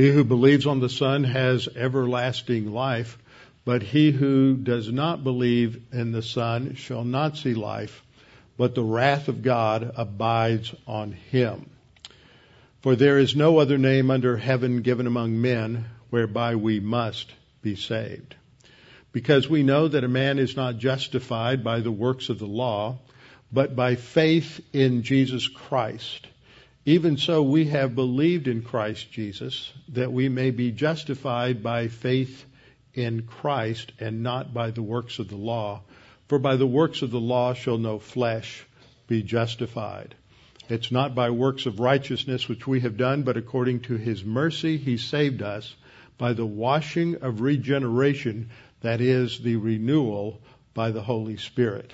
He who believes on the Son has everlasting life, but he who does not believe in the Son shall not see life, but the wrath of God abides on him. For there is no other name under heaven given among men whereby we must be saved. Because we know that a man is not justified by the works of the law, but by faith in Jesus Christ. Even so, we have believed in Christ Jesus that we may be justified by faith in Christ and not by the works of the law. For by the works of the law shall no flesh be justified. It's not by works of righteousness which we have done, but according to his mercy he saved us by the washing of regeneration, that is, the renewal by the Holy Spirit.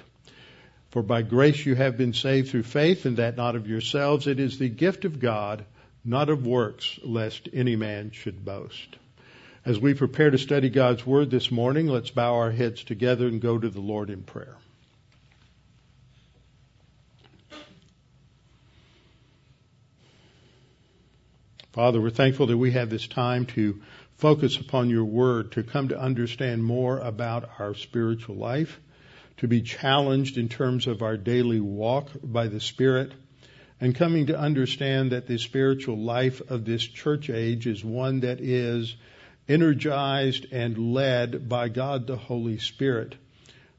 For by grace you have been saved through faith, and that not of yourselves. It is the gift of God, not of works, lest any man should boast. As we prepare to study God's Word this morning, let's bow our heads together and go to the Lord in prayer. Father, we're thankful that we have this time to focus upon your word, to come to understand more about our spiritual life, to be challenged in terms of our daily walk by the Spirit, and coming to understand that the spiritual life of this church age is one that is energized and led by God the Holy Spirit,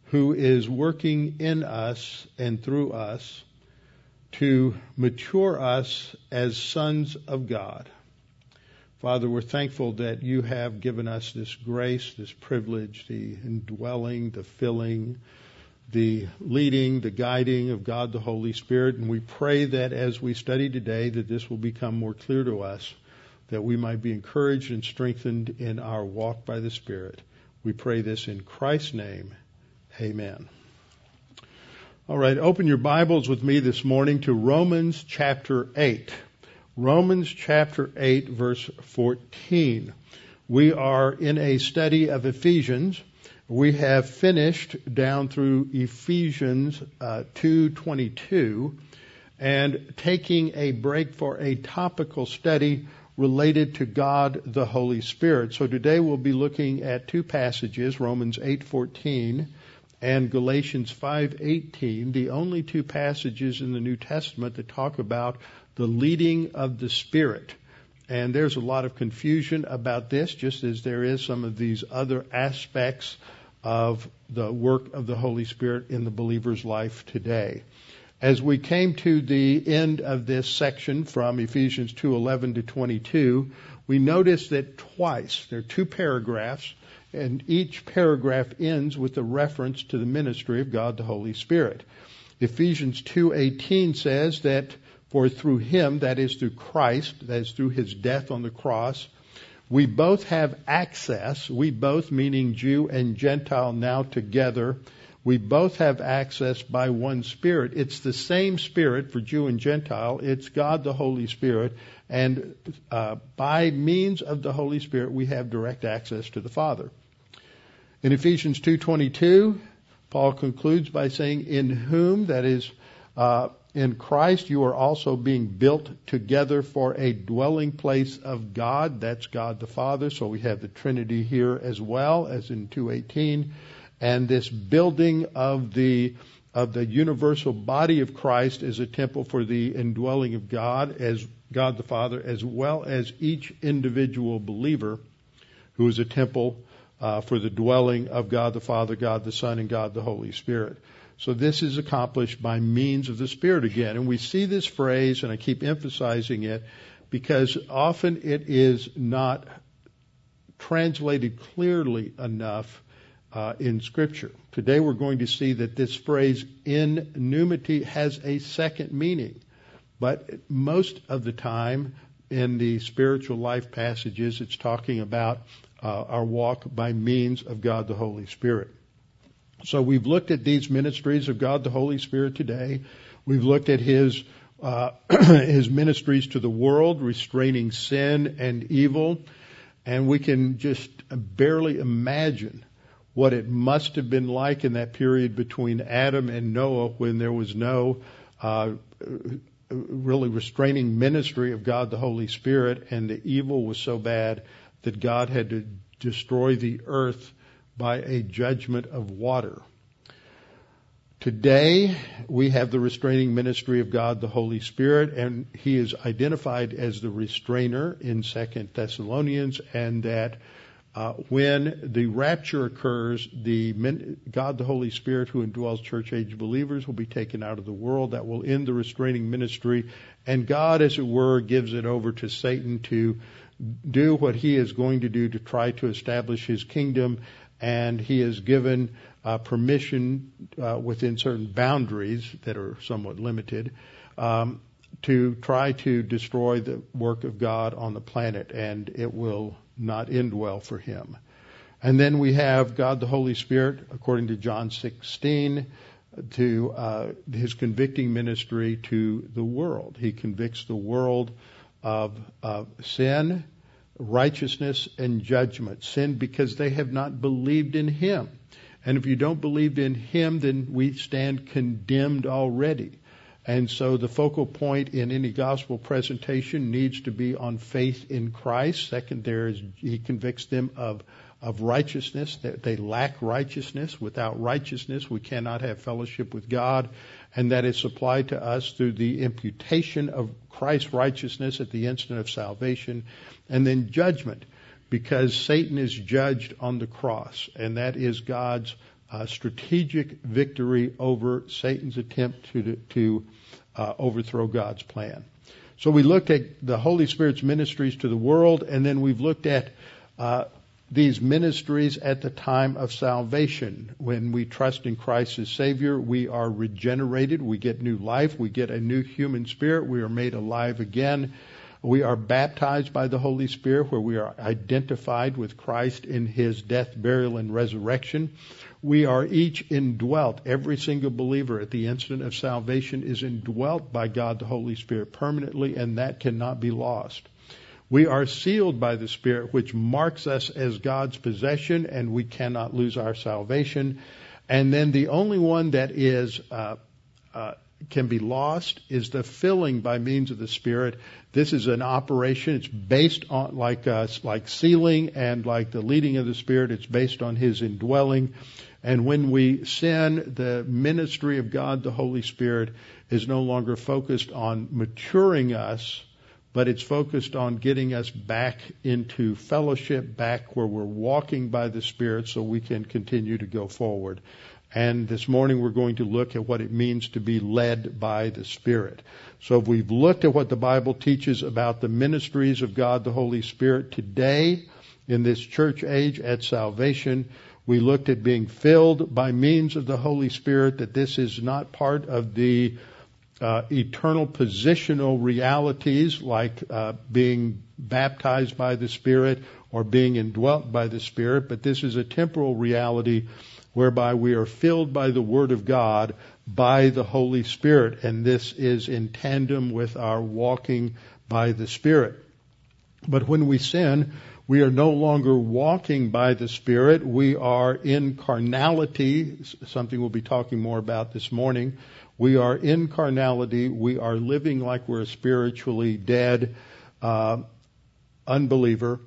who is working in us and through us to mature us as sons of God. Father, we're thankful that you have given us this grace, this privilege, the indwelling, the filling, the leading, the guiding of God the Holy Spirit. And we pray that as we study today, that this will become more clear to us, that we might be encouraged and strengthened in our walk by the Spirit. We pray this in Christ's name. Amen. All right, open your Bibles with me this morning to Romans chapter 8. Romans chapter 8 verse 14. We are in a study of Ephesians. We have finished down through Ephesians uh, 2:22 and taking a break for a topical study related to God the Holy Spirit. So today we'll be looking at two passages, Romans 8:14 and Galatians 5:18, the only two passages in the New Testament that talk about the leading of the Spirit. And there's a lot of confusion about this, just as there is some of these other aspects of the work of the Holy Spirit in the believer's life today. As we came to the end of this section from Ephesians 2:11 to 22, we noticed that twice there are two paragraphs and each paragraph ends with a reference to the ministry of God the Holy Spirit. Ephesians 2:18 says that for through him, that is through Christ, that is through his death on the cross, we both have access, we both, meaning Jew and Gentile now together, we both have access by one Spirit. It's the same Spirit for Jew and Gentile. It's God the Holy Spirit. And uh, by means of the Holy Spirit, we have direct access to the Father. In Ephesians 2.22, Paul concludes by saying, in whom, that is, uh, in Christ, you are also being built together for a dwelling place of God. That's God the Father. So we have the Trinity here as well as in 218. And this building of the of the universal body of Christ is a temple for the indwelling of God as God the Father, as well as each individual believer who is a temple uh, for the dwelling of God the Father, God the Son, and God the Holy Spirit. So this is accomplished by means of the Spirit again. And we see this phrase, and I keep emphasizing it, because often it is not translated clearly enough uh, in Scripture. Today we're going to see that this phrase in pneumati has a second meaning. But most of the time in the spiritual life passages, it's talking about uh, our walk by means of God the Holy Spirit. So we've looked at these ministries of God the Holy Spirit today. We've looked at his uh, his ministries to the world, restraining sin and evil, and we can just barely imagine what it must have been like in that period between Adam and Noah when there was no uh, really restraining ministry of God the Holy Spirit, and the evil was so bad that God had to destroy the earth by a judgment of water. Today, we have the restraining ministry of God the Holy Spirit, and He is identified as the restrainer in Second Thessalonians, and that uh, when the rapture occurs, the God, the Holy Spirit, who indwells church age believers, will be taken out of the world. That will end the restraining ministry, and God, as it were, gives it over to Satan to do what he is going to do to try to establish his kingdom. And he is given uh, permission uh, within certain boundaries that are somewhat limited um, to try to destroy the work of God on the planet, and it will not end well for him. And then we have God the Holy Spirit, according to John 16, to uh, his convicting ministry to the world. He convicts the world of, of sin, righteousness, and judgment. Sin because they have not believed in him. And if you don't believe in him, then we stand condemned already. And so the focal point in any gospel presentation needs to be on faith in Christ. Second, there is, he convicts them of, of righteousness, that they lack righteousness. Without righteousness, we cannot have fellowship with God. And that is supplied to us through the imputation of Christ's righteousness at the instant of salvation. And then judgment, because Satan is judged on the cross. And that is God's uh, strategic victory over Satan's attempt to, to uh, overthrow God's plan. So we looked at the Holy Spirit's ministries to the world, and then we've looked at uh, these ministries at the time of salvation. When we trust in Christ as Savior, we are regenerated, we get new life, we get a new human spirit, we are made alive again. We are baptized by the Holy Spirit, where we are identified with Christ in His death, burial, and resurrection. We are each indwelt. Every single believer at the instant of salvation is indwelt by God the Holy Spirit permanently, and that cannot be lost. We are sealed by the Spirit, which marks us as God's possession, and we cannot lose our salvation. And then the only one that is uh, uh, can be lost is the filling by means of the Spirit. This is an operation. It's based on like uh, like sealing and like the leading of the Spirit. It's based on His indwelling. And when we sin, the ministry of God, the Holy Spirit, is no longer focused on maturing us, but it's focused on getting us back into fellowship, back where we're walking by the Spirit so we can continue to go forward. And this morning we're going to look at what it means to be led by the Spirit. So if we've looked at what the Bible teaches about the ministries of God the Holy Spirit today in this church age at salvation, we looked at being filled by means of the Holy Spirit, that this is not part of the uh, eternal positional realities like uh, being baptized by the Spirit or being indwelt by the Spirit, but this is a temporal reality whereby we are filled by the Word of God by the Holy Spirit, and this is in tandem with our walking by the Spirit. But when we sin, we are no longer walking by the Spirit. We are in carnality, something we'll be talking more about this morning. We are in carnality. We are living like we're a spiritually dead uh, unbeliever.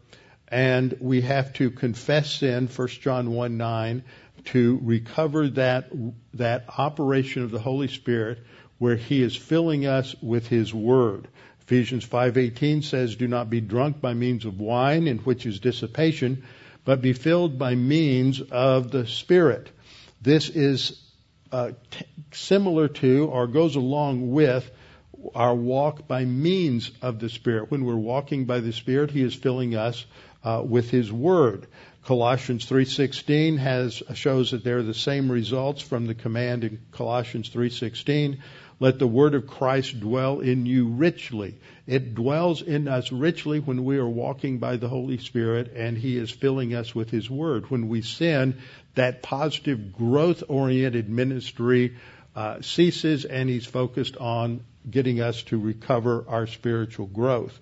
And we have to confess sin, 1 John 1 9, to recover that, that operation of the Holy Spirit where He is filling us with His Word. Ephesians 5:18 says, "Do not be drunk by means of wine, in which is dissipation, but be filled by means of the Spirit." This is uh, t- similar to, or goes along with, our walk by means of the Spirit. When we're walking by the Spirit, He is filling us uh, with His Word. Colossians 3:16 has shows that they're the same results from the command in Colossians 3:16 let the word of Christ dwell in you richly. It dwells in us richly when we are walking by the Holy Spirit and He is filling us with His word. When we sin, that positive growth oriented ministry uh, ceases and He's focused on getting us to recover our spiritual growth.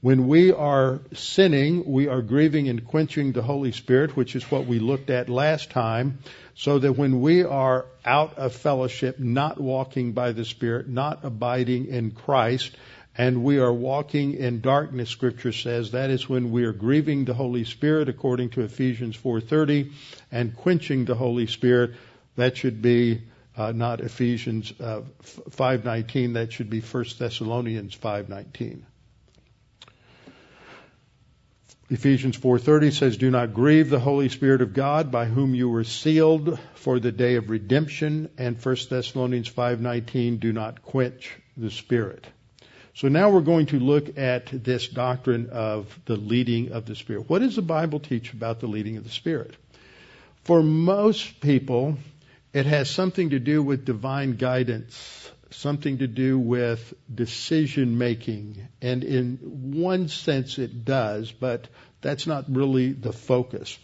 When we are sinning, we are grieving and quenching the Holy Spirit, which is what we looked at last time, so that when we are out of fellowship, not walking by the Spirit, not abiding in Christ, and we are walking in darkness, scripture says, that is when we are grieving the Holy Spirit according to Ephesians 4.30 and quenching the Holy Spirit. That should be uh, not Ephesians uh, 5.19, that should be 1 Thessalonians 5.19. Ephesians 4:30 says, "Do not grieve the Holy Spirit of God, by whom you were sealed for the day of redemption." And 1 Thessalonians 5:19, "Do not quench the Spirit." So now we're going to look at this doctrine of the leading of the Spirit. What does the Bible teach about the leading of the Spirit? For most people, it has something to do with divine guidance, something to do with decision making, and in one sense it does, but that's not really the focus.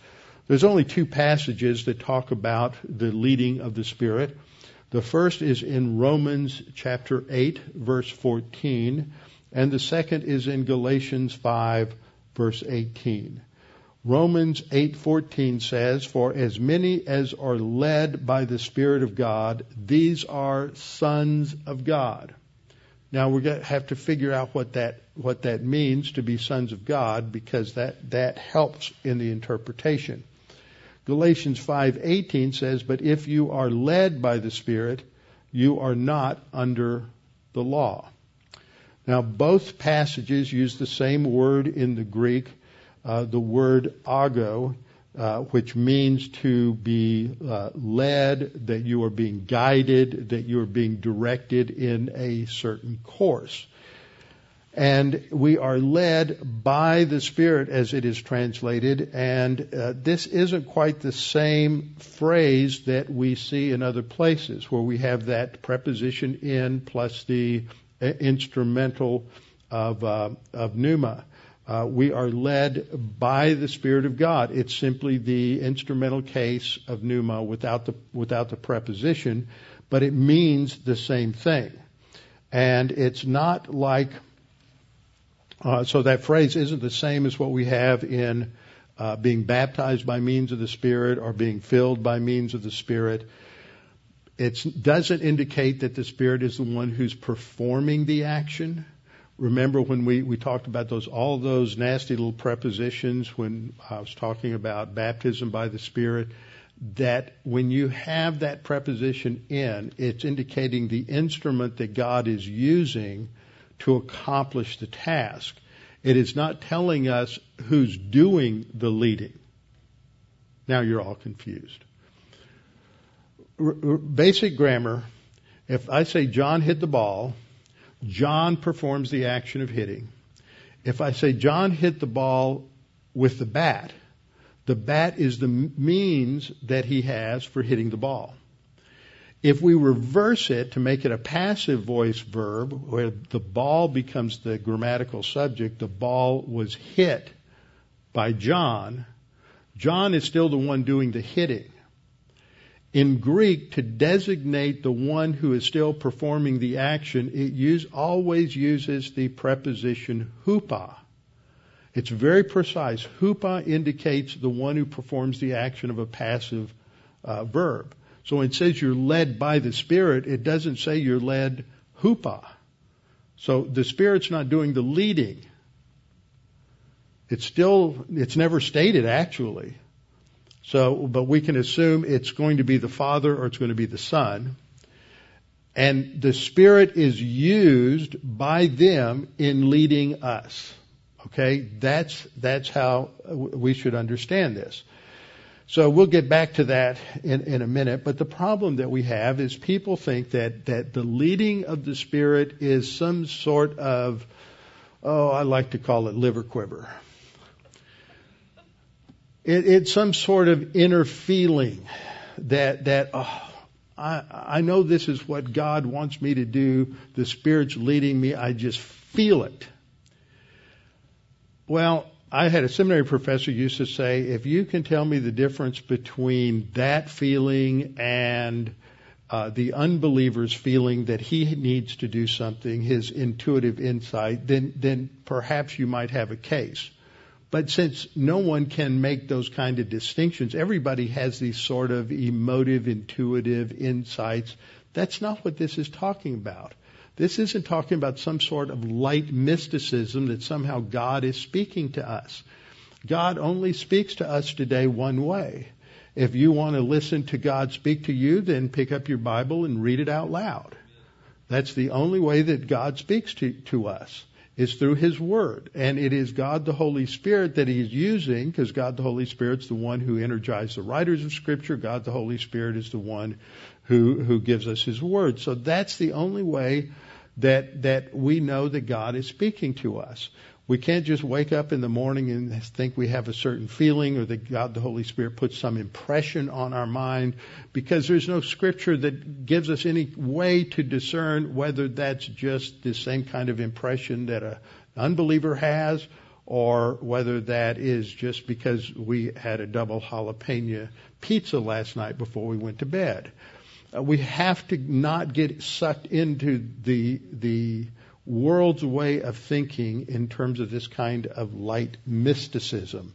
There's only two passages that talk about the leading of the Spirit. The first is in Romans chapter 8, verse 14, and the second is in Galatians 5, verse 18. Romans 8:14 says, "For as many as are led by the Spirit of God, these are sons of God." Now we're going to have to figure out what that what that means to be sons of God because that that helps in the interpretation. Galatians 5:18 says, "But if you are led by the Spirit, you are not under the law." Now both passages use the same word in the Greek, uh, the word ago, uh, which means to be uh, led, that you are being guided, that you are being directed in a certain course and we are led by the Spirit as it is translated, and uh, this isn't quite the same phrase that we see in other places where we have that preposition in plus the uh, instrumental of, uh, of pneuma. Uh, we are led by the Spirit of God. It's simply the instrumental case of pneuma without the, without the preposition, but it means the same thing. And it's not like uh, so that phrase isn't the same as what we have in uh, being baptized by means of the Spirit or being filled by means of the Spirit. It doesn't indicate that the Spirit is the one who's performing the action. Remember when we, we talked about those all those nasty little prepositions when I was talking about baptism by the Spirit, that when you have that preposition in, it's indicating the instrument that God is using to accomplish the task. It is not telling us who's doing the leading. Now you're all confused. R- basic grammar, if I say John hit the ball, John performs the action of hitting. If I say John hit the ball with the bat, the bat is the means that he has for hitting the ball. If we reverse it to make it a passive voice verb, where the ball becomes the grammatical subject, the ball was hit by John, John is still the one doing the hitting. In Greek, to designate the one who is still performing the action, it use, always uses the preposition hupo. It's very precise. Hupo indicates the one who performs the action of a passive uh, verb. So when it says you're led by the Spirit, it doesn't say you're led hupo. So the Spirit's not doing the leading. It's still, it's never stated actually. So, but we can assume it's going to be the Father or it's going to be the Son. And the Spirit is used by them in leading us. Okay? That's, that's how we should understand this. So we'll get back to that in, in a minute. But the problem that we have is people think that, that the leading of the Spirit is some sort of, oh, I like to call it liver quiver. It, it's some sort of inner feeling that, that, oh, I, I know this is what God wants me to do. The Spirit's leading me. I just feel it. Well, I had a seminary professor used to say, if you can tell me the difference between that feeling and uh, the unbeliever's feeling that he needs to do something, his intuitive insight, then, then perhaps you might have a case. But since no one can make those kind of distinctions, everybody has these sort of emotive, intuitive insights. That's not what this is talking about. This isn't talking about some sort of light mysticism that somehow God is speaking to us. God only speaks to us today one way. If you want to listen to God speak to you, then pick up your Bible and read it out loud. That's the only way that God speaks to, to us is through His Word. And it is God the Holy Spirit that He's using, because God the Holy Spirit's the one who energized the writers of Scripture. God the Holy Spirit is the one who, who gives us His Word. So that's the only way that, that we know that God is speaking to us. We can't just wake up in the morning and think we have a certain feeling or that God the Holy Spirit puts some impression on our mind because there's no scripture that gives us any way to discern whether that's just the same kind of impression that an unbeliever has or whether that is just because we had a double jalapeno pizza last night before we went to bed. Uh, we have to not get sucked into the the world's way of thinking in terms of this kind of light mysticism.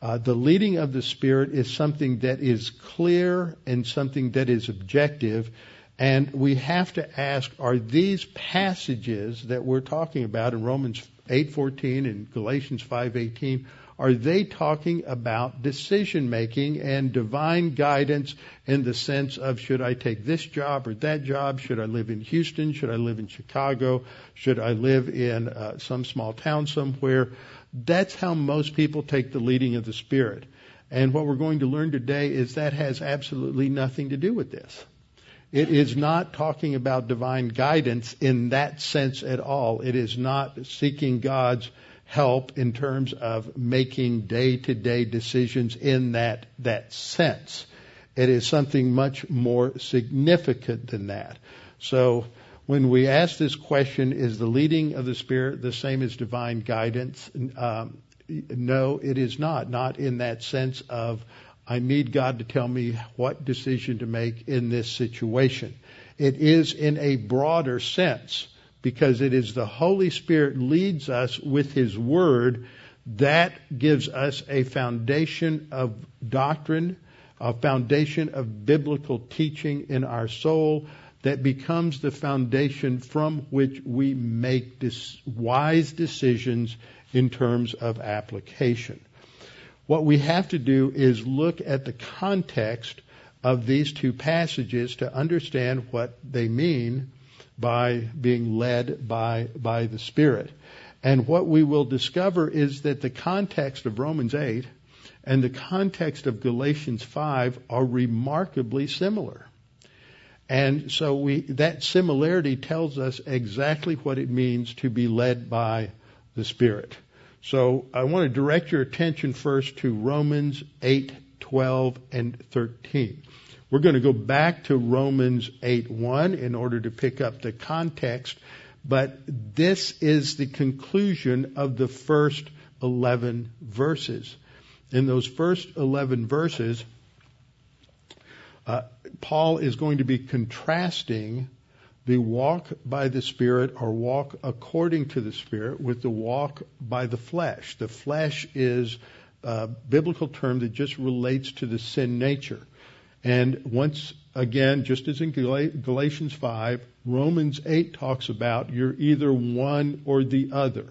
Uh, the leading of the Spirit is something that is clear and something that is objective. And we have to ask, are these passages that we're talking about in Romans 8:14 and Galatians 5:18 are they talking about decision making and divine guidance in the sense of should I take this job or that job? Should I live in Houston? Should I live in Chicago? Should I live in uh, some small town somewhere? That's how most people take the leading of the Spirit. And what we're going to learn today is that has absolutely nothing to do with this. It is not talking about divine guidance in that sense at all. It is not seeking God's help in terms of making day to day decisions in that, that sense. It is something much more significant than that. So when we ask this question, is the leading of the Spirit the same as divine guidance? Um, no, it is not. Not in that sense of I need God to tell me what decision to make in this situation. It is in a broader sense because it is the Holy Spirit leads us with His Word that gives us a foundation of doctrine, a foundation of biblical teaching in our soul that becomes the foundation from which we make dis- wise decisions in terms of application. What we have to do is look at the context of these two passages to understand what they mean by being led by, by the Spirit. And what we will discover is that the context of Romans 8 and the context of Galatians 5 are remarkably similar. And so we, that similarity tells us exactly what it means to be led by the Spirit. So I want to direct your attention first to Romans 8, 12, and 13. We're going to go back to Romans 8:1 in order to pick up the context, but this is the conclusion of the first 11 verses. In those first 11 verses, uh, Paul is going to be contrasting the walk by the Spirit or walk according to the Spirit with the walk by the flesh. The flesh is a biblical term that just relates to the sin nature. And once again, just as in Galatians 5, Romans 8 talks about you're either one or the other.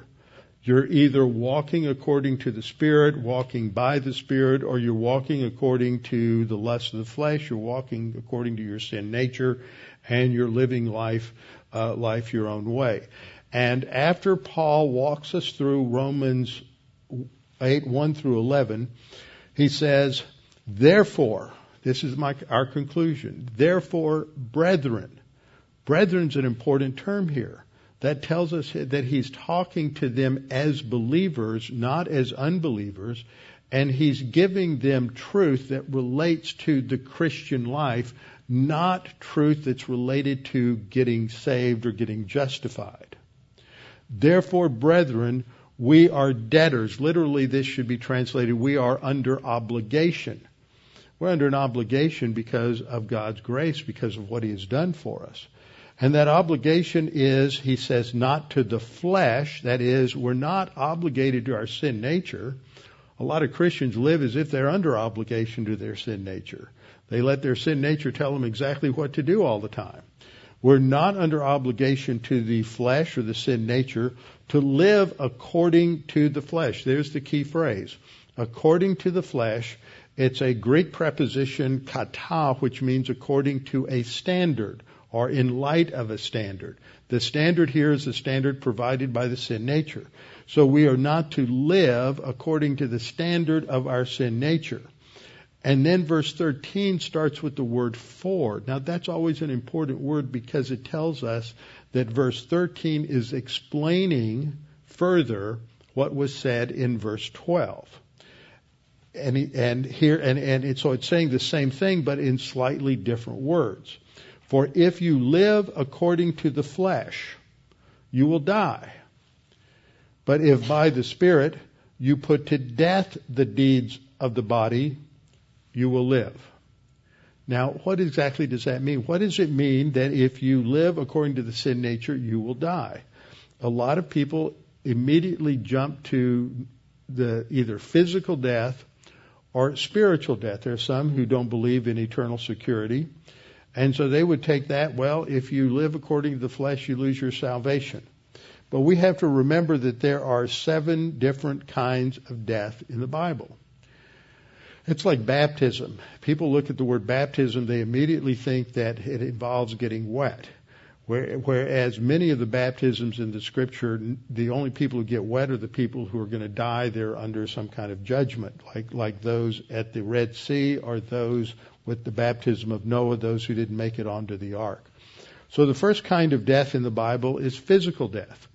You're either walking according to the Spirit, walking by the Spirit, or you're walking according to the lust of the flesh, you're walking according to your sin nature, and you're living life, uh, life your own way. And after Paul walks us through Romans 8, 1 through 11, he says, therefore, this is my, our conclusion. Therefore, brethren. Brethren's an important term here. That tells us that he's talking to them as believers, not as unbelievers, and he's giving them truth that relates to the Christian life, not truth that's related to getting saved or getting justified. Therefore, brethren, we are debtors. Literally, this should be translated, we are under obligation. We're under an obligation because of God's grace, because of what He has done for us. And that obligation is, he says, not to the flesh. That is, we're not obligated to our sin nature. A lot of Christians live as if they're under obligation to their sin nature. They let their sin nature tell them exactly what to do all the time. We're not under obligation to the flesh or the sin nature to live according to the flesh. There's the key phrase. According to the flesh, it's a Greek preposition kata, which means according to a standard or in light of a standard. The standard here is the standard provided by the sin nature. So we are not to live according to the standard of our sin nature. And then verse 13 starts with the word for. Now that's always an important word because it tells us that verse 13 is explaining further what was said in verse 12. And, and here, and, and so it's saying the same thing, but in slightly different words. For if you live according to the flesh, you will die. But if by the Spirit you put to death the deeds of the body, you will live. Now, what exactly does that mean? What does it mean that if you live according to the sin nature, you will die? A lot of people immediately jump to the either physical death or spiritual death. There are some who don't believe in eternal security. And so they would take that, well, if you live according to the flesh, you lose your salvation. But we have to remember that there are seven different kinds of death in the Bible. It's like baptism. People look at the word baptism, they immediately think that it involves getting wet. Whereas many of the baptisms in the scripture, the only people who get wet are the people who are going to die there under some kind of judgment, like, like those at the Red Sea or those with the baptism of Noah, those who didn't make it onto the ark. So the first kind of death in the Bible is physical death.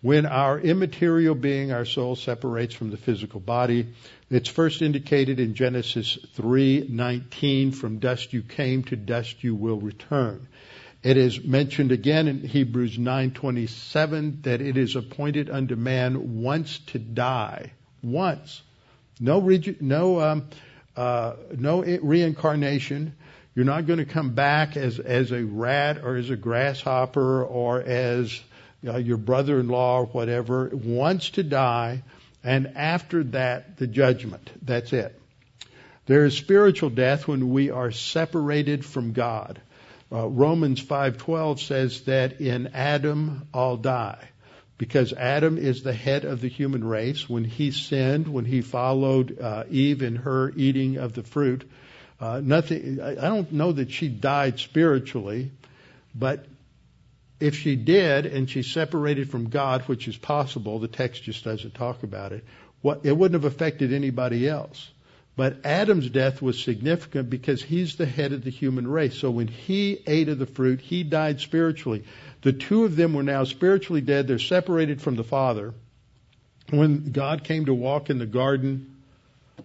When our immaterial being, our soul, separates from the physical body, it's first indicated in Genesis 3:19, "From dust you came, to dust you will return." It is mentioned again in Hebrews 9:27 that it is appointed unto man once to die, once. No, no, um, uh, no reincarnation. You're not going to come back as as a rat or as a grasshopper or as uh, your brother-in-law or whatever. Once to die, and after that, the judgment. That's it. There is spiritual death when we are separated from God. Uh, Romans 5:12 says that in Adam all die because Adam is the head of the human race. When he sinned, when he followed uh, Eve in her eating of the fruit, uh, nothing. I don't know that she died spiritually, but if she did and she separated from God, which is possible, the text just doesn't talk about it. What, it wouldn't have affected anybody else. But Adam's death was significant because he's the head of the human race. So when he ate of the fruit, he died spiritually. The two of them were now spiritually dead. They're separated from the Father. When God came to walk in the garden,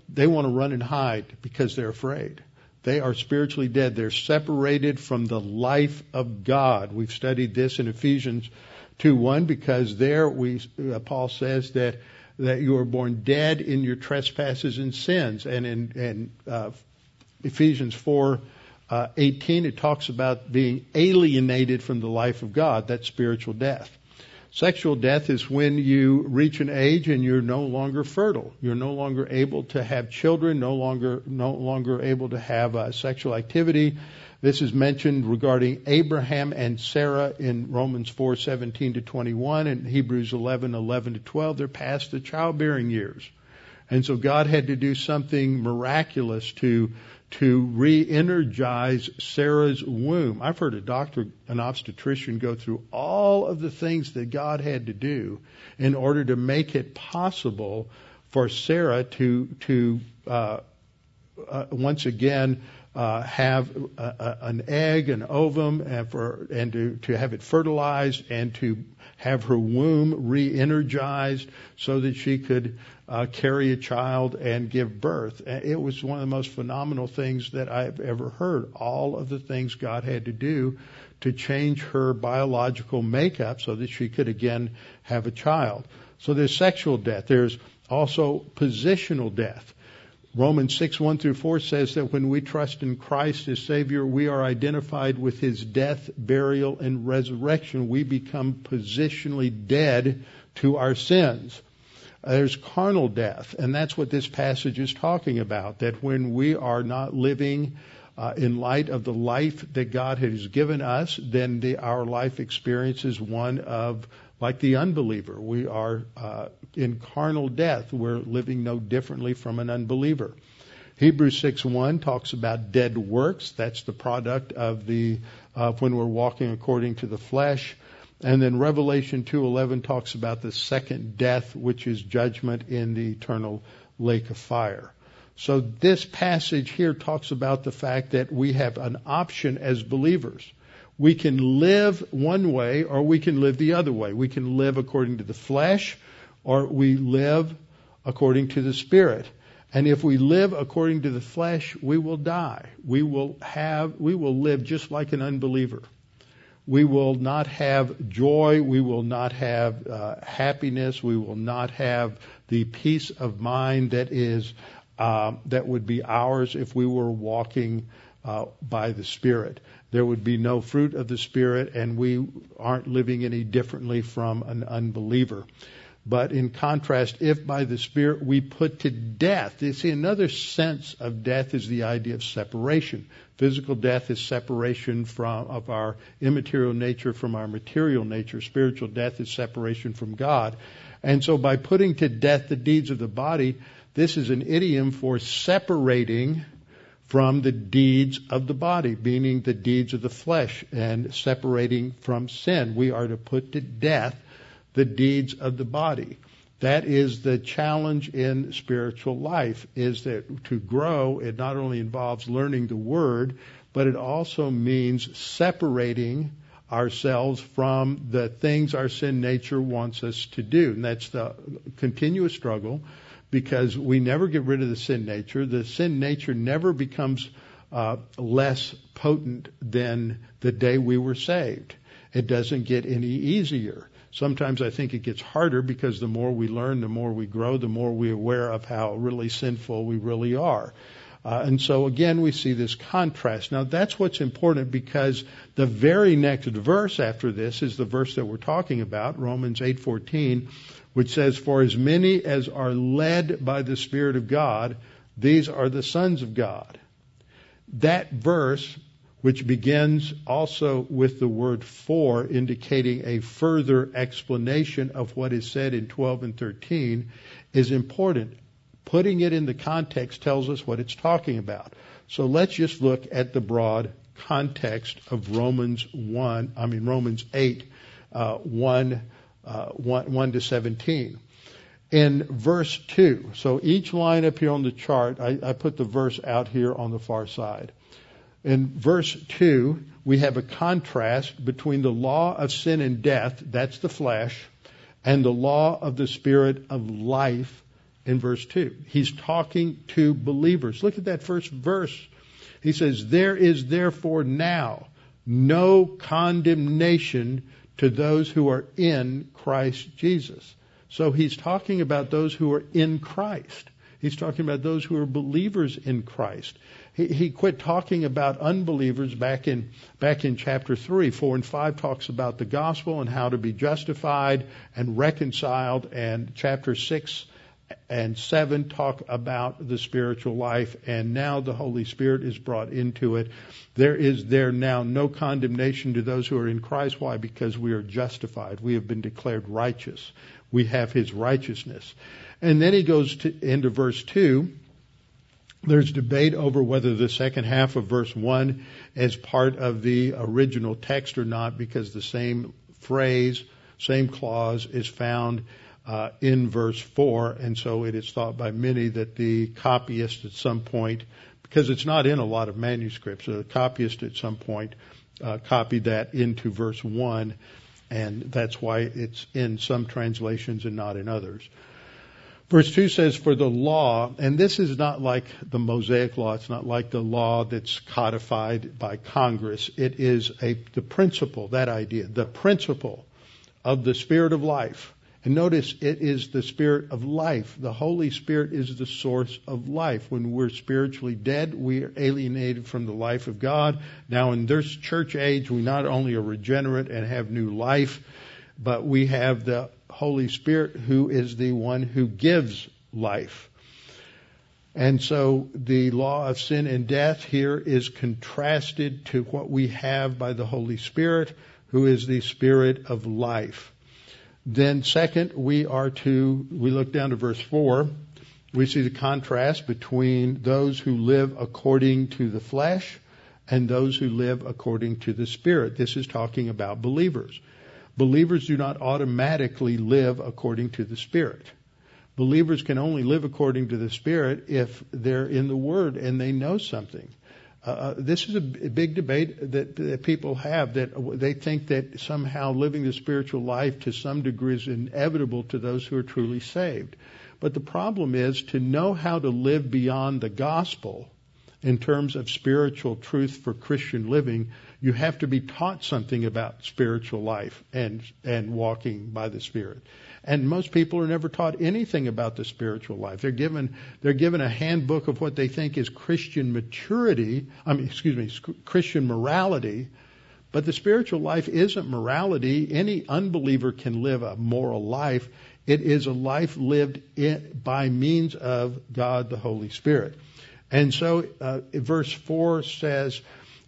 they want to run and hide because they're afraid. They are spiritually dead. They're separated from the life of God. We've studied this in Ephesians 2:1 because there we uh, Paul says that that you are born dead in your trespasses and sins. And in, in uh, Ephesians 4, uh, 18, it talks about being alienated from the life of God. That's spiritual death. Sexual death is when you reach an age and you're no longer fertile. You're no longer able to have children, no longer, no longer able to have uh, sexual activity. This is mentioned regarding Abraham and Sarah in Romans 4:17 to 21 and Hebrews 11:11 to 12. They're past the childbearing years. And so God had to do something miraculous to to re-energize Sarah's womb. I've heard a doctor, an obstetrician go through all of the things that God had to do in order to make it possible for Sarah to to uh, uh, once again uh, have a, a, an egg, an ovum, and for and to, to have it fertilized and to have her womb re-energized so that she could uh, carry a child and give birth. It was one of the most phenomenal things that I've ever heard. All of the things God had to do to change her biological makeup so that she could again have a child. So there's sexual death. There's also positional death Romans 6, 1 through 4 says that when we trust in Christ as Savior, we are identified with His death, burial, and resurrection. We become positionally dead to our sins. There's carnal death, and that's what this passage is talking about. That when we are not living uh, in light of the life that God has given us, then the, our life experience is one of like the unbeliever. We are uh, in carnal death. We're living no differently from an unbeliever. Hebrews 6:1 talks about dead works. That's the product of the uh, when we're walking according to the flesh. And then Revelation 2:11 talks about the second death, which is judgment in the eternal lake of fire. So this passage here talks about the fact that we have an option as believers. We can live one way or we can live the other way. We can live according to the flesh or we live according to the spirit. And if we live according to the flesh, we will die. We will have, we will live just like an unbeliever we will not have joy, we will not have uh, happiness, we will not have the peace of mind that is uh, that would be ours if we were walking uh, by the Spirit. There would be no fruit of the Spirit, and we aren't living any differently from an unbeliever. But in contrast, if by the Spirit we put to death, you see, another sense of death is the idea of separation. Physical death is separation from, of our immaterial nature from our material nature. Spiritual death is separation from God. And so by putting to death the deeds of the body, this is an idiom for separating from the deeds of the body, meaning the deeds of the flesh, and separating from sin. We are to put to death the deeds of the body. That is the challenge in spiritual life is that to grow, it not only involves learning the word, but it also means separating ourselves from the things our sin nature wants us to do. And that's the continuous struggle because we never get rid of the sin nature. The sin nature never becomes uh, less potent than the day we were saved. It doesn't get any easier. Sometimes I think it gets harder because the more we learn, the more we grow, the more we're aware of how really sinful we really are. Uh, and so again, we see this contrast. Now that's what's important because the very next verse after this is the verse that we're talking about, Romans 8:14, which says, "For as many as are led by the Spirit of God, these are the sons of God." That verse which begins also with the word for, indicating a further explanation of what is said in 12 and 13, is important. Putting it in the context tells us what it's talking about. So let's just look at the broad context of Romans 1, I mean Romans 8, uh, 1, uh, 1, 1 to 17 in verse 2. So each line up here on the chart, I, I, put the verse out here on the far side. In verse 2, we have a contrast between the law of sin and death, that's the flesh, and the law of the spirit of life in verse 2. He's talking to believers. Look at that first verse. He says, There is therefore now no condemnation to those who are in Christ Jesus. So he's talking about those who are in Christ. He's talking about those who are believers in Christ. He, he quit talking about unbelievers back in back in chapter three. Four and five talks about the gospel and how to be justified and reconciled, and chapter six and 7 talk about the spiritual life, and now the Holy Spirit is brought into it. There is there now no condemnation to those who are in Christ. Why? Because we are justified. We have been declared righteous. We have His righteousness. And then he goes to, into verse 2 there's debate over whether the second half of verse 1 is part of the original text or not because the same phrase, same clause is found uh, in verse 4. And so it is thought by many that the copyist at some point, because it's not in a lot of manuscripts, the copyist at some point uh, copied that into verse 1. And that's why it's in some translations and not in others. Verse 2 says, For the law, and this is not like the Mosaic law, it's not like the law that's codified by Congress. It is a, the principle, that idea, the principle of the Spirit of life And notice it is the spirit of life. The Holy Spirit is the source of life. When we're spiritually dead, we are alienated from the life of God. Now in this church age, we not only are regenerate and have new life, but we have the Holy Spirit who is the one who gives life. And so the law of sin and death here is contrasted to what we have by the Holy Spirit, who is the Spirit of life. Then second, we are to, we look down to verse four, we see the contrast between those who live according to the flesh and those who live according to the Spirit. This is talking about believers. Believers do not automatically live according to the Spirit. Believers can only live according to the Spirit if they're in the Word and they know something. Uh, uh, this is a big debate that, that people have that they think that somehow living the spiritual life to some degree is inevitable to those who are truly saved. But the problem is to know how to live beyond the gospel in terms of spiritual truth for Christian living, you have to be taught something about spiritual life and and walking by the Spirit. And most people are never taught anything about the spiritual life. They're given they're given a handbook of what they think is Christian maturity. I mean, excuse me, Christian morality. But the spiritual life isn't morality. Any unbeliever can live a moral life. It is a life lived in, by means of God the Holy Spirit. And so, uh, verse four says.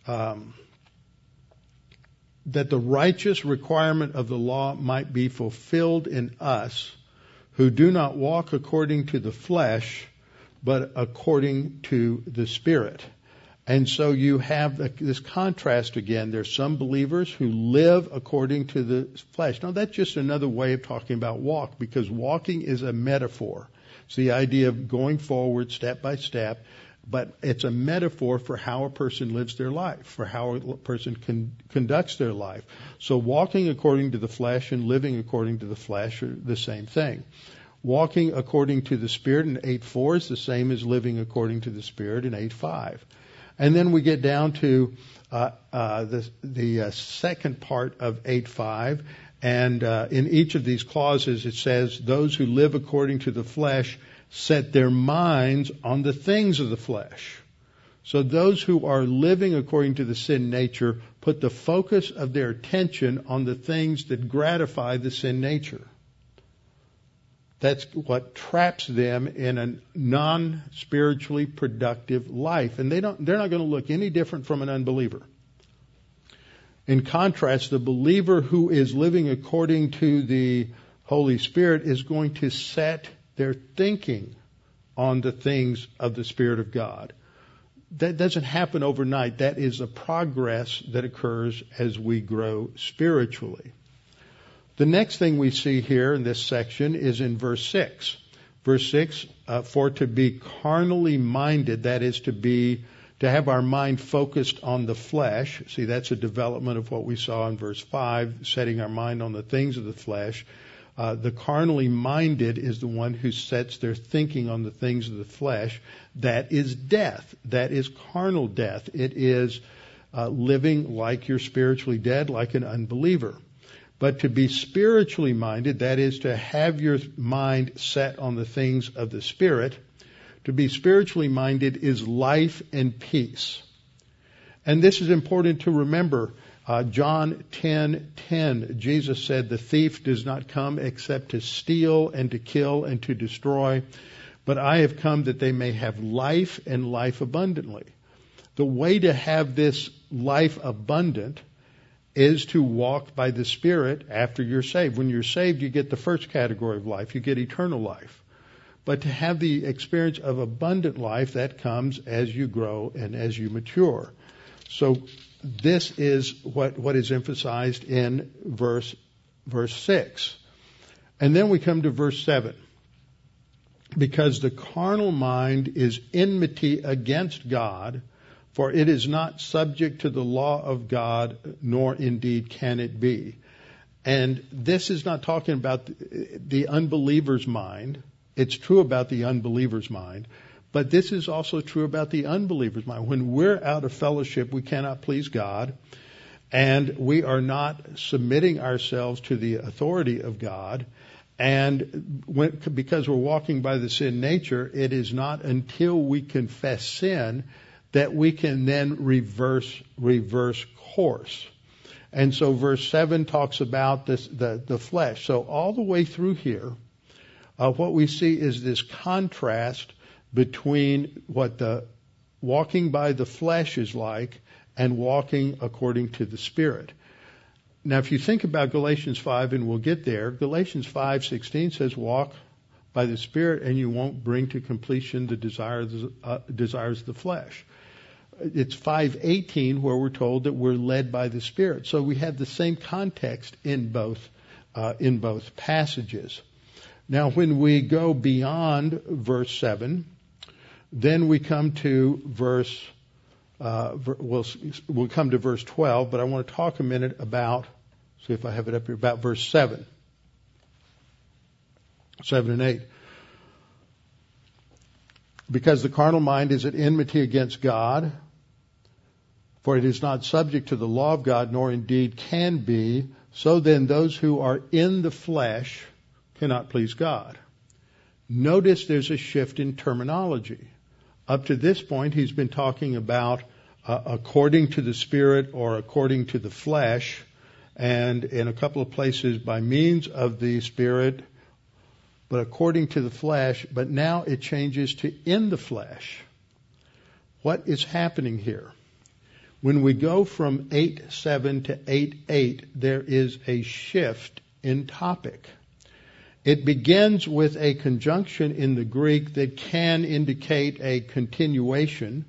Um, that the righteous requirement of the law might be fulfilled in us who do not walk according to the flesh, but according to the Spirit. And so you have this contrast again. There's some believers who live according to the flesh. Now that's just another way of talking about walk because walking is a metaphor. It's the idea of going forward step by step but it's a metaphor for how a person lives their life, for how a person con- conducts their life. So walking according to the flesh and living according to the flesh are the same thing. Walking according to the Spirit in 8.4 is the same as living according to the Spirit in 8.5. And then we get down to uh, uh, the, the uh, second part of 8.5, and uh, in each of these clauses it says, those who live according to the flesh set their minds on the things of the flesh. So those who are living according to the sin nature put the focus of their attention on the things that gratify the sin nature. That's what traps them in a non-spiritually productive life. And they don't, they're not going to look any different from an unbeliever. In contrast, the believer who is living according to the Holy Spirit is going to set their thinking on the things of the Spirit of God. That doesn't happen overnight. That is a progress that occurs as we grow spiritually. The next thing we see here in this section is in verse 6. Verse 6, uh, for to be carnally minded, that is to be, to have our mind focused on the flesh. See, that's a development of what we saw in verse 5, setting our mind on the things of the flesh. Uh, the carnally minded is the one who sets their thinking on the things of the flesh. That is death. That is carnal death. It is uh, living like you're spiritually dead, like an unbeliever. But to be spiritually minded, that is to have your mind set on the things of the Spirit, to be spiritually minded is life and peace. And this is important to remember. Uh, John 10:10, Jesus said, "The thief does not come except to steal and to kill and to destroy, but I have come that they may have life and life abundantly." The way to have this life abundant is to walk by the Spirit after you're saved. When you're saved, you get the first category of life. You get eternal life. But to have the experience of abundant life, that comes as you grow and as you mature. So this is what, what is emphasized in verse, verse 6. And then we come to verse 7. Because the carnal mind is enmity against God, for it is not subject to the law of God, nor indeed can it be. And this is not talking about the unbeliever's mind. It's true about the unbeliever's mind, but this is also true about the unbeliever's mind. When we're out of fellowship, we cannot please God, and we are not submitting ourselves to the authority of God, And when, because we're walking by the sin nature, it is not until we confess sin that we can then reverse, reverse course. And so verse 7 talks about this, the, the flesh. So all the way through here, uh, what we see is this contrast between what the walking by the flesh is like and walking according to the Spirit. Now, if you think about Galatians 5, and we'll get there, Galatians 5:16 says, "Walk by the Spirit, and you won't bring to completion the desires, uh, desires of the flesh." It's 5:18 where we're told that we're led by the Spirit. So we have the same context in both uh, in both passages. Now, when we go beyond verse 7, then we come to verse. Uh, we'll, we'll come to verse 12, but I want to talk a minute about See if I have it up here, about verse 7. 7 and 8. Because the carnal mind is at enmity against God, for it is not subject to the law of God, nor indeed can be. So then, those who are in the flesh cannot please God. Notice there's a shift in terminology. Up to this point, he's been talking about uh, according to the Spirit or according to the flesh and in a couple of places by means of the Spirit, but according to the flesh, but now it changes to in the flesh. What is happening here? When we go from 8 7 to 8 8, there is a shift in topic. It begins with a conjunction in the Greek that can indicate a continuation,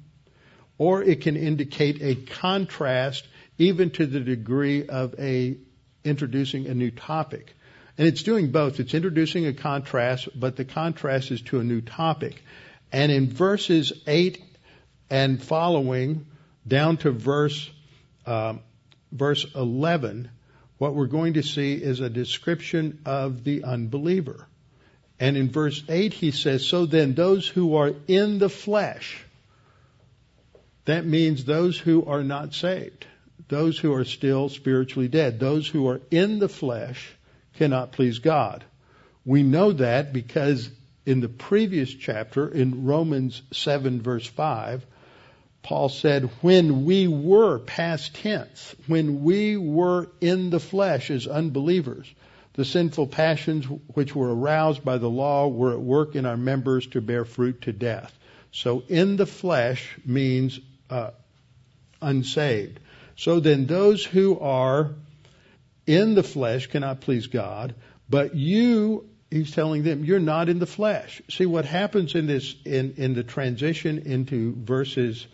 or it can indicate a contrast even to the degree of a introducing a new topic. And it's doing both. It's introducing a contrast, but the contrast is to a new topic. And in verses 8 and following, down to verse, um, verse 11, what we're going to see is a description of the unbeliever. And in verse 8, he says, So then, those who are in the flesh, that means those who are not saved those who are still spiritually dead. Those who are in the flesh cannot please God. We know that because in the previous chapter, in Romans 7 verse 5, Paul said, when we were past tense, when we were in the flesh as unbelievers, the sinful passions which were aroused by the law were at work in our members to bear fruit to death. So in the flesh means uh, unsaved. So then those who are in the flesh cannot please God, but you, he's telling them, you're not in the flesh. See what happens in this, in, in the transition into verses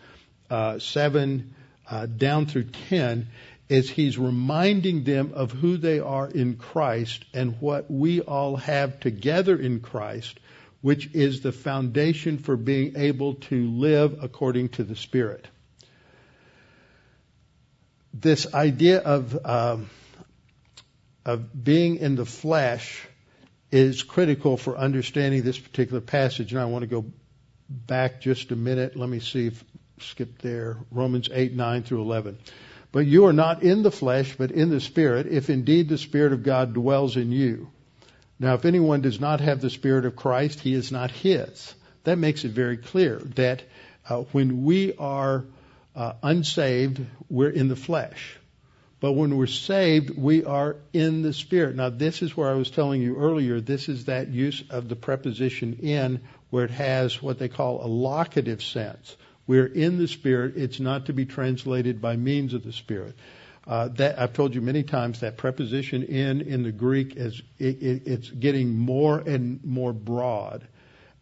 uh, 7 uh, down through 10 is he's reminding them of who they are in Christ and what we all have together in Christ, which is the foundation for being able to live according to the Spirit this idea of um, of being in the flesh is critical for understanding this particular passage. And I want to go back just a minute. Let me see if skip there. Romans 8, 9 through 11. But you are not in the flesh, but in the Spirit, if indeed the Spirit of God dwells in you. Now, if anyone does not have the Spirit of Christ, he is not his. That makes it very clear that uh, when we are uh, unsaved, we're in the flesh. But when we're saved, we are in the Spirit. Now, this is where I was telling you earlier, this is that use of the preposition in where it has what they call a locative sense. We're in the Spirit. It's not to be translated by means of the Spirit. Uh, that I've told you many times that preposition in in the Greek is it, it, it's getting more and more broad.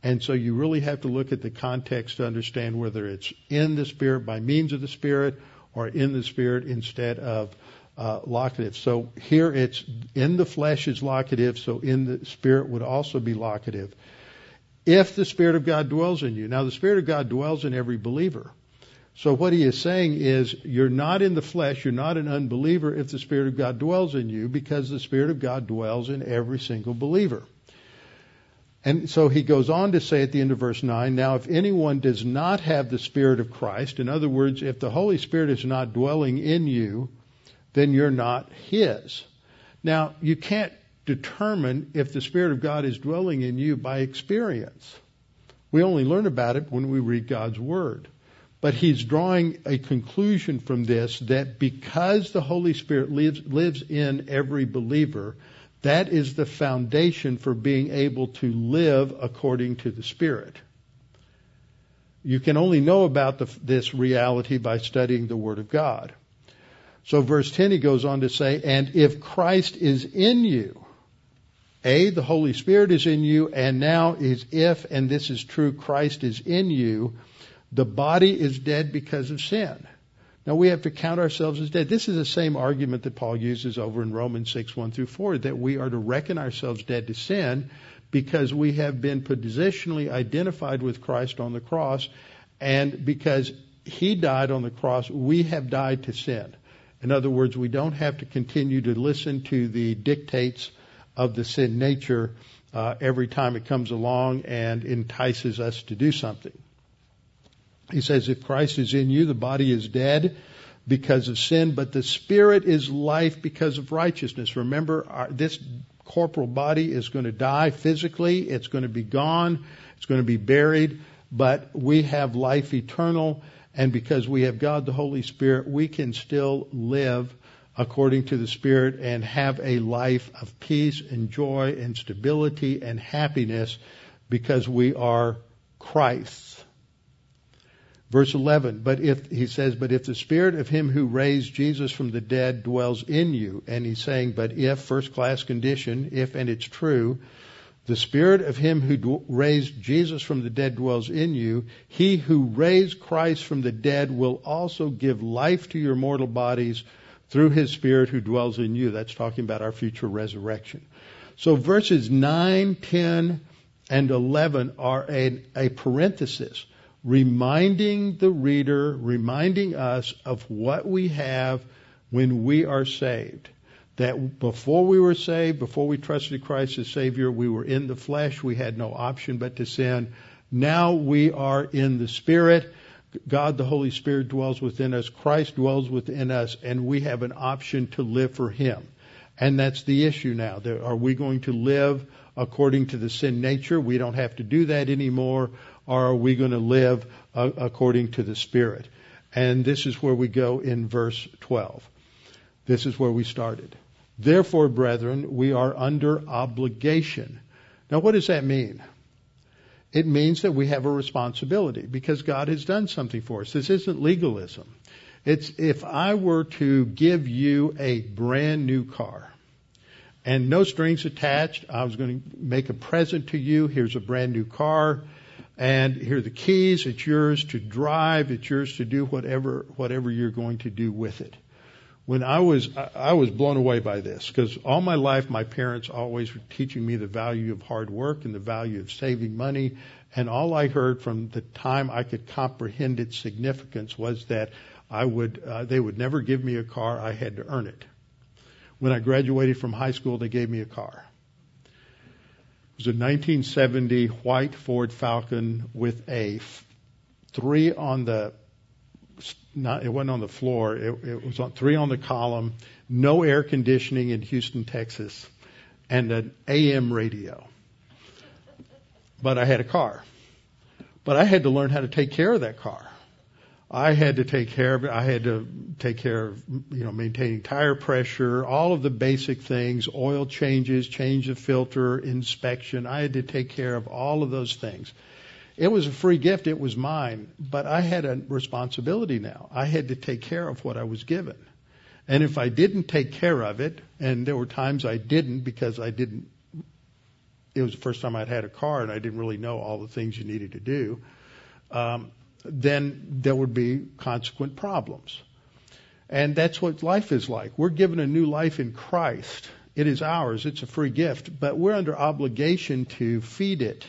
And so you really have to look at the context to understand whether it's in the Spirit by means of the Spirit or in the Spirit instead of uh, locative. So here it's in the flesh is locative, so in the Spirit would also be locative. If the Spirit of God dwells in you. Now the Spirit of God dwells in every believer. So what he is saying is you're not in the flesh, you're not an unbeliever if the Spirit of God dwells in you because the Spirit of God dwells in every single believer. And so he goes on to say at the end of verse 9, now if anyone does not have the Spirit of Christ, in other words, if the Holy Spirit is not dwelling in you, then you're not his. Now, you can't determine if the Spirit of God is dwelling in you by experience. We only learn about it when we read God's Word. But he's drawing a conclusion from this that because the Holy Spirit lives, lives in every believer, that is the foundation for being able to live according to the Spirit. You can only know about the, this reality by studying the Word of God. So verse 10 he goes on to say, and if Christ is in you, A, the Holy Spirit is in you, and now is if, and this is true, Christ is in you, the body is dead because of sin. Now we have to count ourselves as dead. This is the same argument that Paul uses over in Romans 6, 1 through 4, that we are to reckon ourselves dead to sin because we have been positionally identified with Christ on the cross and because he died on the cross, we have died to sin. In other words, we don't have to continue to listen to the dictates of the sin nature uh, every time it comes along and entices us to do something. He says, if Christ is in you, the body is dead because of sin, but the spirit is life because of righteousness. Remember, our, this corporal body is going to die physically. It's going to be gone. It's going to be buried, but we have life eternal. And because we have God the Holy Spirit, we can still live according to the Spirit and have a life of peace and joy and stability and happiness because we are Christ's. Verse 11, but if, he says, but if the spirit of him who raised Jesus from the dead dwells in you, and he's saying, but if, first class condition, if and it's true, the spirit of him who raised Jesus from the dead dwells in you, he who raised Christ from the dead will also give life to your mortal bodies through his spirit who dwells in you. That's talking about our future resurrection. So verses 9, 10, and 11 are a, a parenthesis reminding the reader, reminding us of what we have when we are saved. That before we were saved, before we trusted Christ as Savior, we were in the flesh. We had no option but to sin. Now we are in the Spirit. God the Holy Spirit dwells within us. Christ dwells within us, and we have an option to live for Him. And that's the issue now. Are we going to live according to the sin nature? We don't have to do that anymore or are we going to live uh, according to the Spirit? And this is where we go in verse 12. This is where we started. Therefore, brethren, we are under obligation. Now, what does that mean? It means that we have a responsibility because God has done something for us. This isn't legalism. It's if I were to give you a brand new car and no strings attached, I was going to make a present to you. Here's a brand new car and here are the keys. It's yours to drive. It's yours to do whatever whatever you're going to do with it. When I was I was blown away by this because all my life my parents always were teaching me the value of hard work and the value of saving money, and all I heard from the time I could comprehend its significance was that I would uh, they would never give me a car. I had to earn it. When I graduated from high school, they gave me a car It was a 1970 white Ford Falcon with a three on the not, it wasn't on the floor. It, it was on three on the column, no air conditioning in Houston, Texas, and an AM radio. But I had a car. But I had to learn how to take care of that car. I had to take care of it. I had to take care of, you know, maintaining tire pressure, all of the basic things, oil changes, change of filter, inspection. I had to take care of all of those things. It was a free gift. It was mine, but I had a responsibility now. I had to take care of what I was given. And if I didn't take care of it, and there were times I didn't because I didn't, it was the first time I'd had a car and I didn't really know all the things you needed to do. Um, then there would be consequent problems. And that's what life is like. We're given a new life in Christ. It is ours. It's a free gift, but we're under obligation to feed it.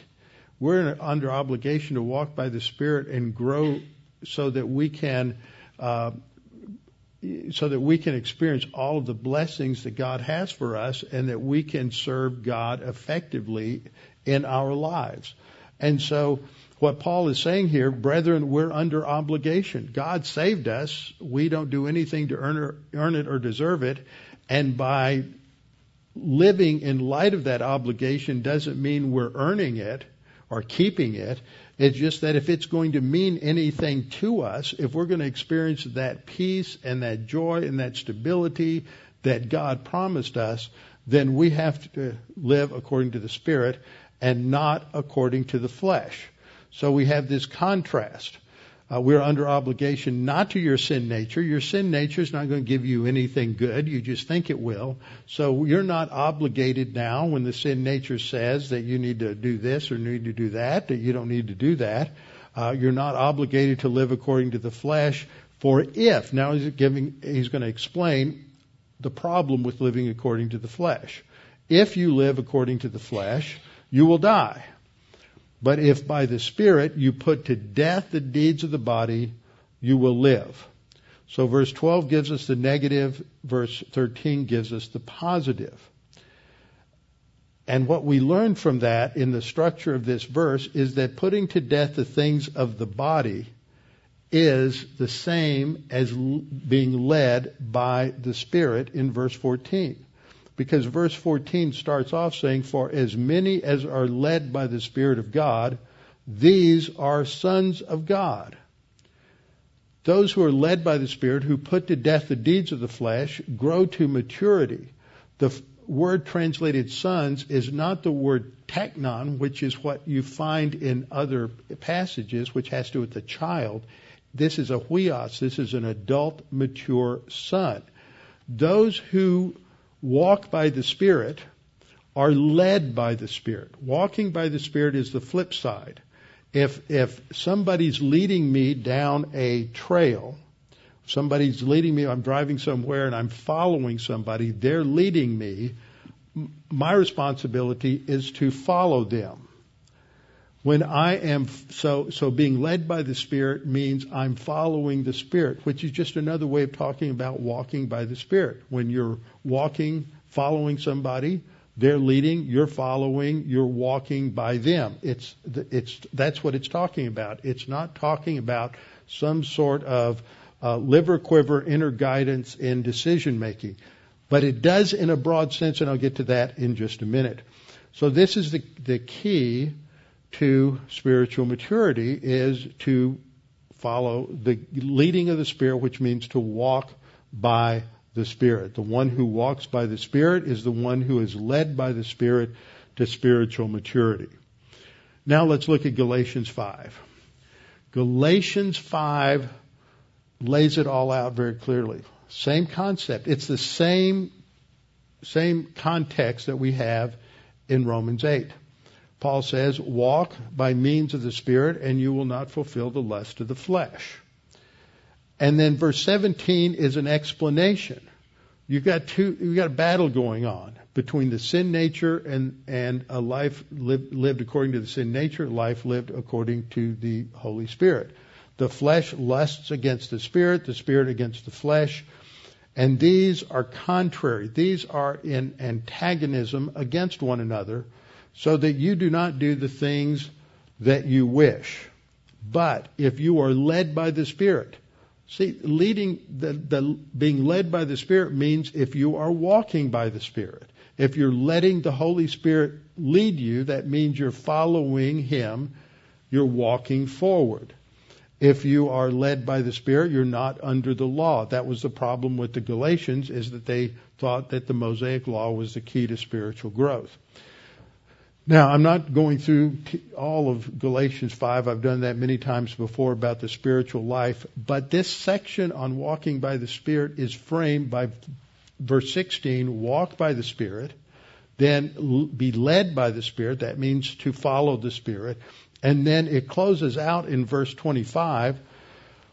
We're under obligation to walk by the Spirit and grow so that we can, uh, so that we can experience all of the blessings that God has for us and that we can serve God effectively in our lives. And so, what Paul is saying here, brethren, we're under obligation. God saved us. We don't do anything to earn, earn it or deserve it. And by living in light of that obligation doesn't mean we're earning it or keeping it. It's just that if it's going to mean anything to us, if we're going to experience that peace and that joy and that stability that God promised us, then we have to uh, live according to the Spirit and not according to the flesh. So we have this contrast. Uh, we're under obligation not to your sin nature. Your sin nature is not going to give you anything good. You just think it will. So you're not obligated now when the sin nature says that you need to do this or need to do that, that you don't need to do that. Uh, you're not obligated to live according to the flesh. For if, now he's giving, he's going to explain the problem with living according to the flesh. If you live according to the flesh, you will die. But if by the Spirit you put to death the deeds of the body, you will live. So verse 12 gives us the negative, verse 13 gives us the positive. And what we learn from that in the structure of this verse is that putting to death the things of the body is the same as being led by the Spirit in verse 14 because verse 14 starts off saying, For as many as are led by the Spirit of God, these are sons of God. Those who are led by the Spirit, who put to death the deeds of the flesh, grow to maturity. The f- word translated sons is not the word teknon, which is what you find in other passages, which has to do with the child. This is a huios. This is an adult, mature son. Those who walk by the Spirit are led by the Spirit. Walking by the Spirit is the flip side. If, if somebody's leading me down a trail, somebody's leading me, I'm driving somewhere and I'm following somebody, they're leading me, my responsibility is to follow them. When I am so so being led by the Spirit means I'm following the Spirit, which is just another way of talking about walking by the Spirit. When you're walking, following somebody, they're leading, you're following, you're walking by them. It's it's that's what it's talking about. It's not talking about some sort of uh, liver quiver inner guidance in decision making, but it does in a broad sense, and I'll get to that in just a minute. So this is the the key to spiritual maturity is to follow the leading of the Spirit, which means to walk by the Spirit. The one who walks by the Spirit is the one who is led by the Spirit to spiritual maturity. Now let's look at Galatians 5. Galatians 5 lays it all out very clearly. Same concept. It's the same, same context that we have in Romans 8. Paul says, walk by means of the Spirit and you will not fulfill the lust of the flesh. And then verse 17 is an explanation. You've got two, you've got a battle going on between the sin nature and, and a life lived, lived according to the sin nature, life lived according to the Holy Spirit. The flesh lusts against the Spirit, the Spirit against the flesh. And these are contrary. These are in antagonism against one another so that you do not do the things that you wish. But if you are led by the Spirit, see, leading the, the being led by the Spirit means if you are walking by the Spirit. If you're letting the Holy Spirit lead you, that means you're following Him, you're walking forward. If you are led by the Spirit, you're not under the law. That was the problem with the Galatians, is that they thought that the Mosaic law was the key to spiritual growth. Now, I'm not going through all of Galatians 5. I've done that many times before about the spiritual life. But this section on walking by the Spirit is framed by verse 16 walk by the Spirit, then be led by the Spirit. That means to follow the Spirit. And then it closes out in verse 25,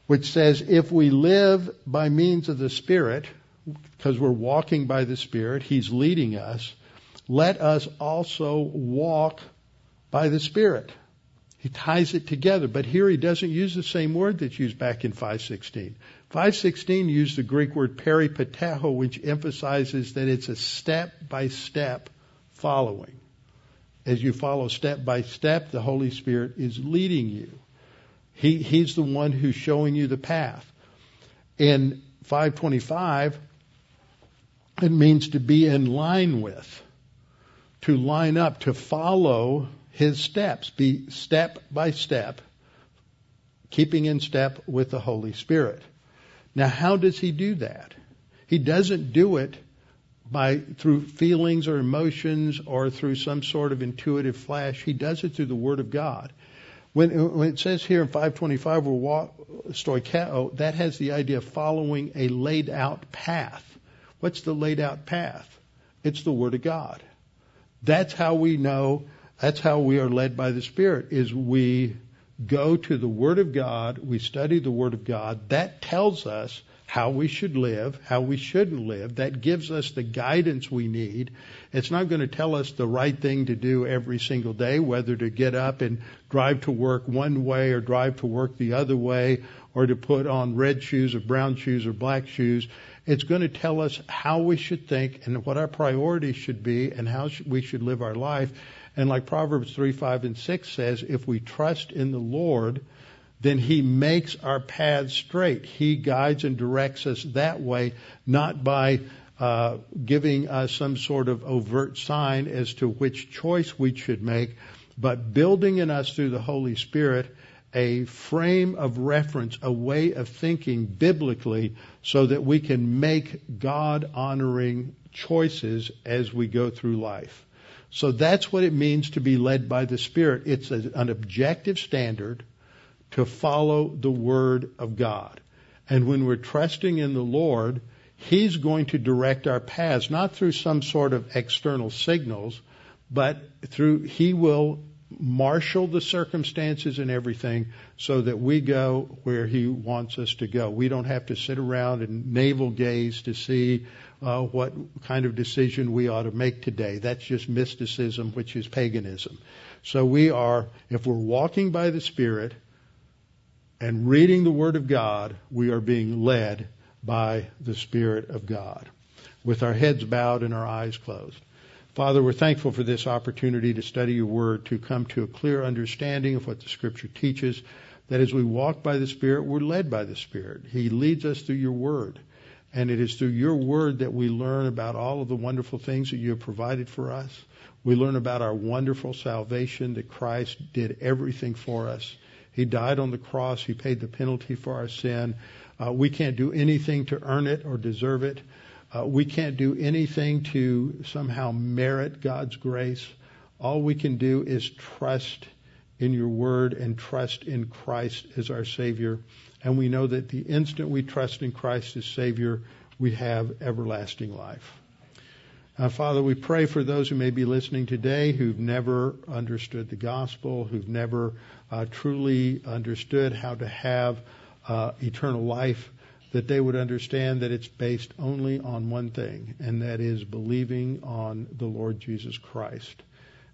which says, if we live by means of the Spirit, because we're walking by the Spirit, He's leading us let us also walk by the Spirit. He ties it together, but here he doesn't use the same word that's used back in 516. 516 used the Greek word peripateo, which emphasizes that it's a step by step following. As you follow step by step, the Holy Spirit is leading you. He, he's the one who's showing you the path. In 525, It means to be in line with, to line up, to follow his steps, be step by step, keeping in step with the Holy Spirit. Now, how does he do that? He doesn't do it by through feelings or emotions or through some sort of intuitive flash. He does it through the Word of God. When, when it says here in 525, we're walk, stoicheo, oh, that has the idea of following a laid out path. What's the laid out path? It's the Word of God. That's how we know, that's how we are led by the Spirit, is we go to the Word of God, we study the Word of God. That tells us how we should live, how we shouldn't live. That gives us the guidance we need. It's not going to tell us the right thing to do every single day, whether to get up and drive to work one way or drive to work the other way, or to put on red shoes or brown shoes or black shoes. It's going to tell us how we should think and what our priorities should be and how we should live our life. And like Proverbs 3, 5, and 6 says, if we trust in the Lord, then He makes our paths straight. He guides and directs us that way, not by uh, giving us some sort of overt sign as to which choice we should make, but building in us through the Holy Spirit a frame of reference, a way of thinking biblically so that we can make God honoring choices as we go through life. So that's what it means to be led by the Spirit. It's a, an objective standard to follow the Word of God. And when we're trusting in the Lord, He's going to direct our paths, not through some sort of external signals, but through, He will marshal the circumstances and everything so that we go where He wants us to go. We don't have to sit around and navel gaze to see uh, what kind of decision we ought to make today. That's just mysticism, which is paganism. So we are, if we're walking by the Spirit, and reading the Word of God, we are being led by the Spirit of God with our heads bowed and our eyes closed. Father, we're thankful for this opportunity to study your Word, to come to a clear understanding of what the Scripture teaches, that as we walk by the Spirit, we're led by the Spirit. He leads us through your Word. And it is through your Word that we learn about all of the wonderful things that you have provided for us. We learn about our wonderful salvation, that Christ did everything for us he died on the cross. He paid the penalty for our sin. Uh, we can't do anything to earn it or deserve it. Uh, we can't do anything to somehow merit God's grace. All we can do is trust in your word and trust in Christ as our Savior. And we know that the instant we trust in Christ as Savior, we have everlasting life. Uh, Father, we pray for those who may be listening today who've never understood the gospel, who've never uh, truly understood how to have uh, eternal life, that they would understand that it's based only on one thing, and that is believing on the Lord Jesus Christ,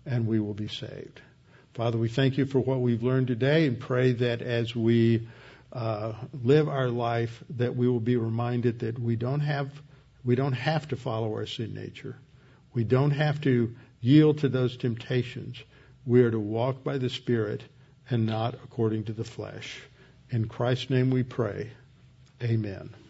and we will be saved. Father, we thank you for what we've learned today and pray that as we uh, live our life, that we will be reminded that we don't have we don't have to follow our sin nature. We don't have to yield to those temptations. We are to walk by the Spirit and not according to the flesh. In Christ's name we pray. Amen.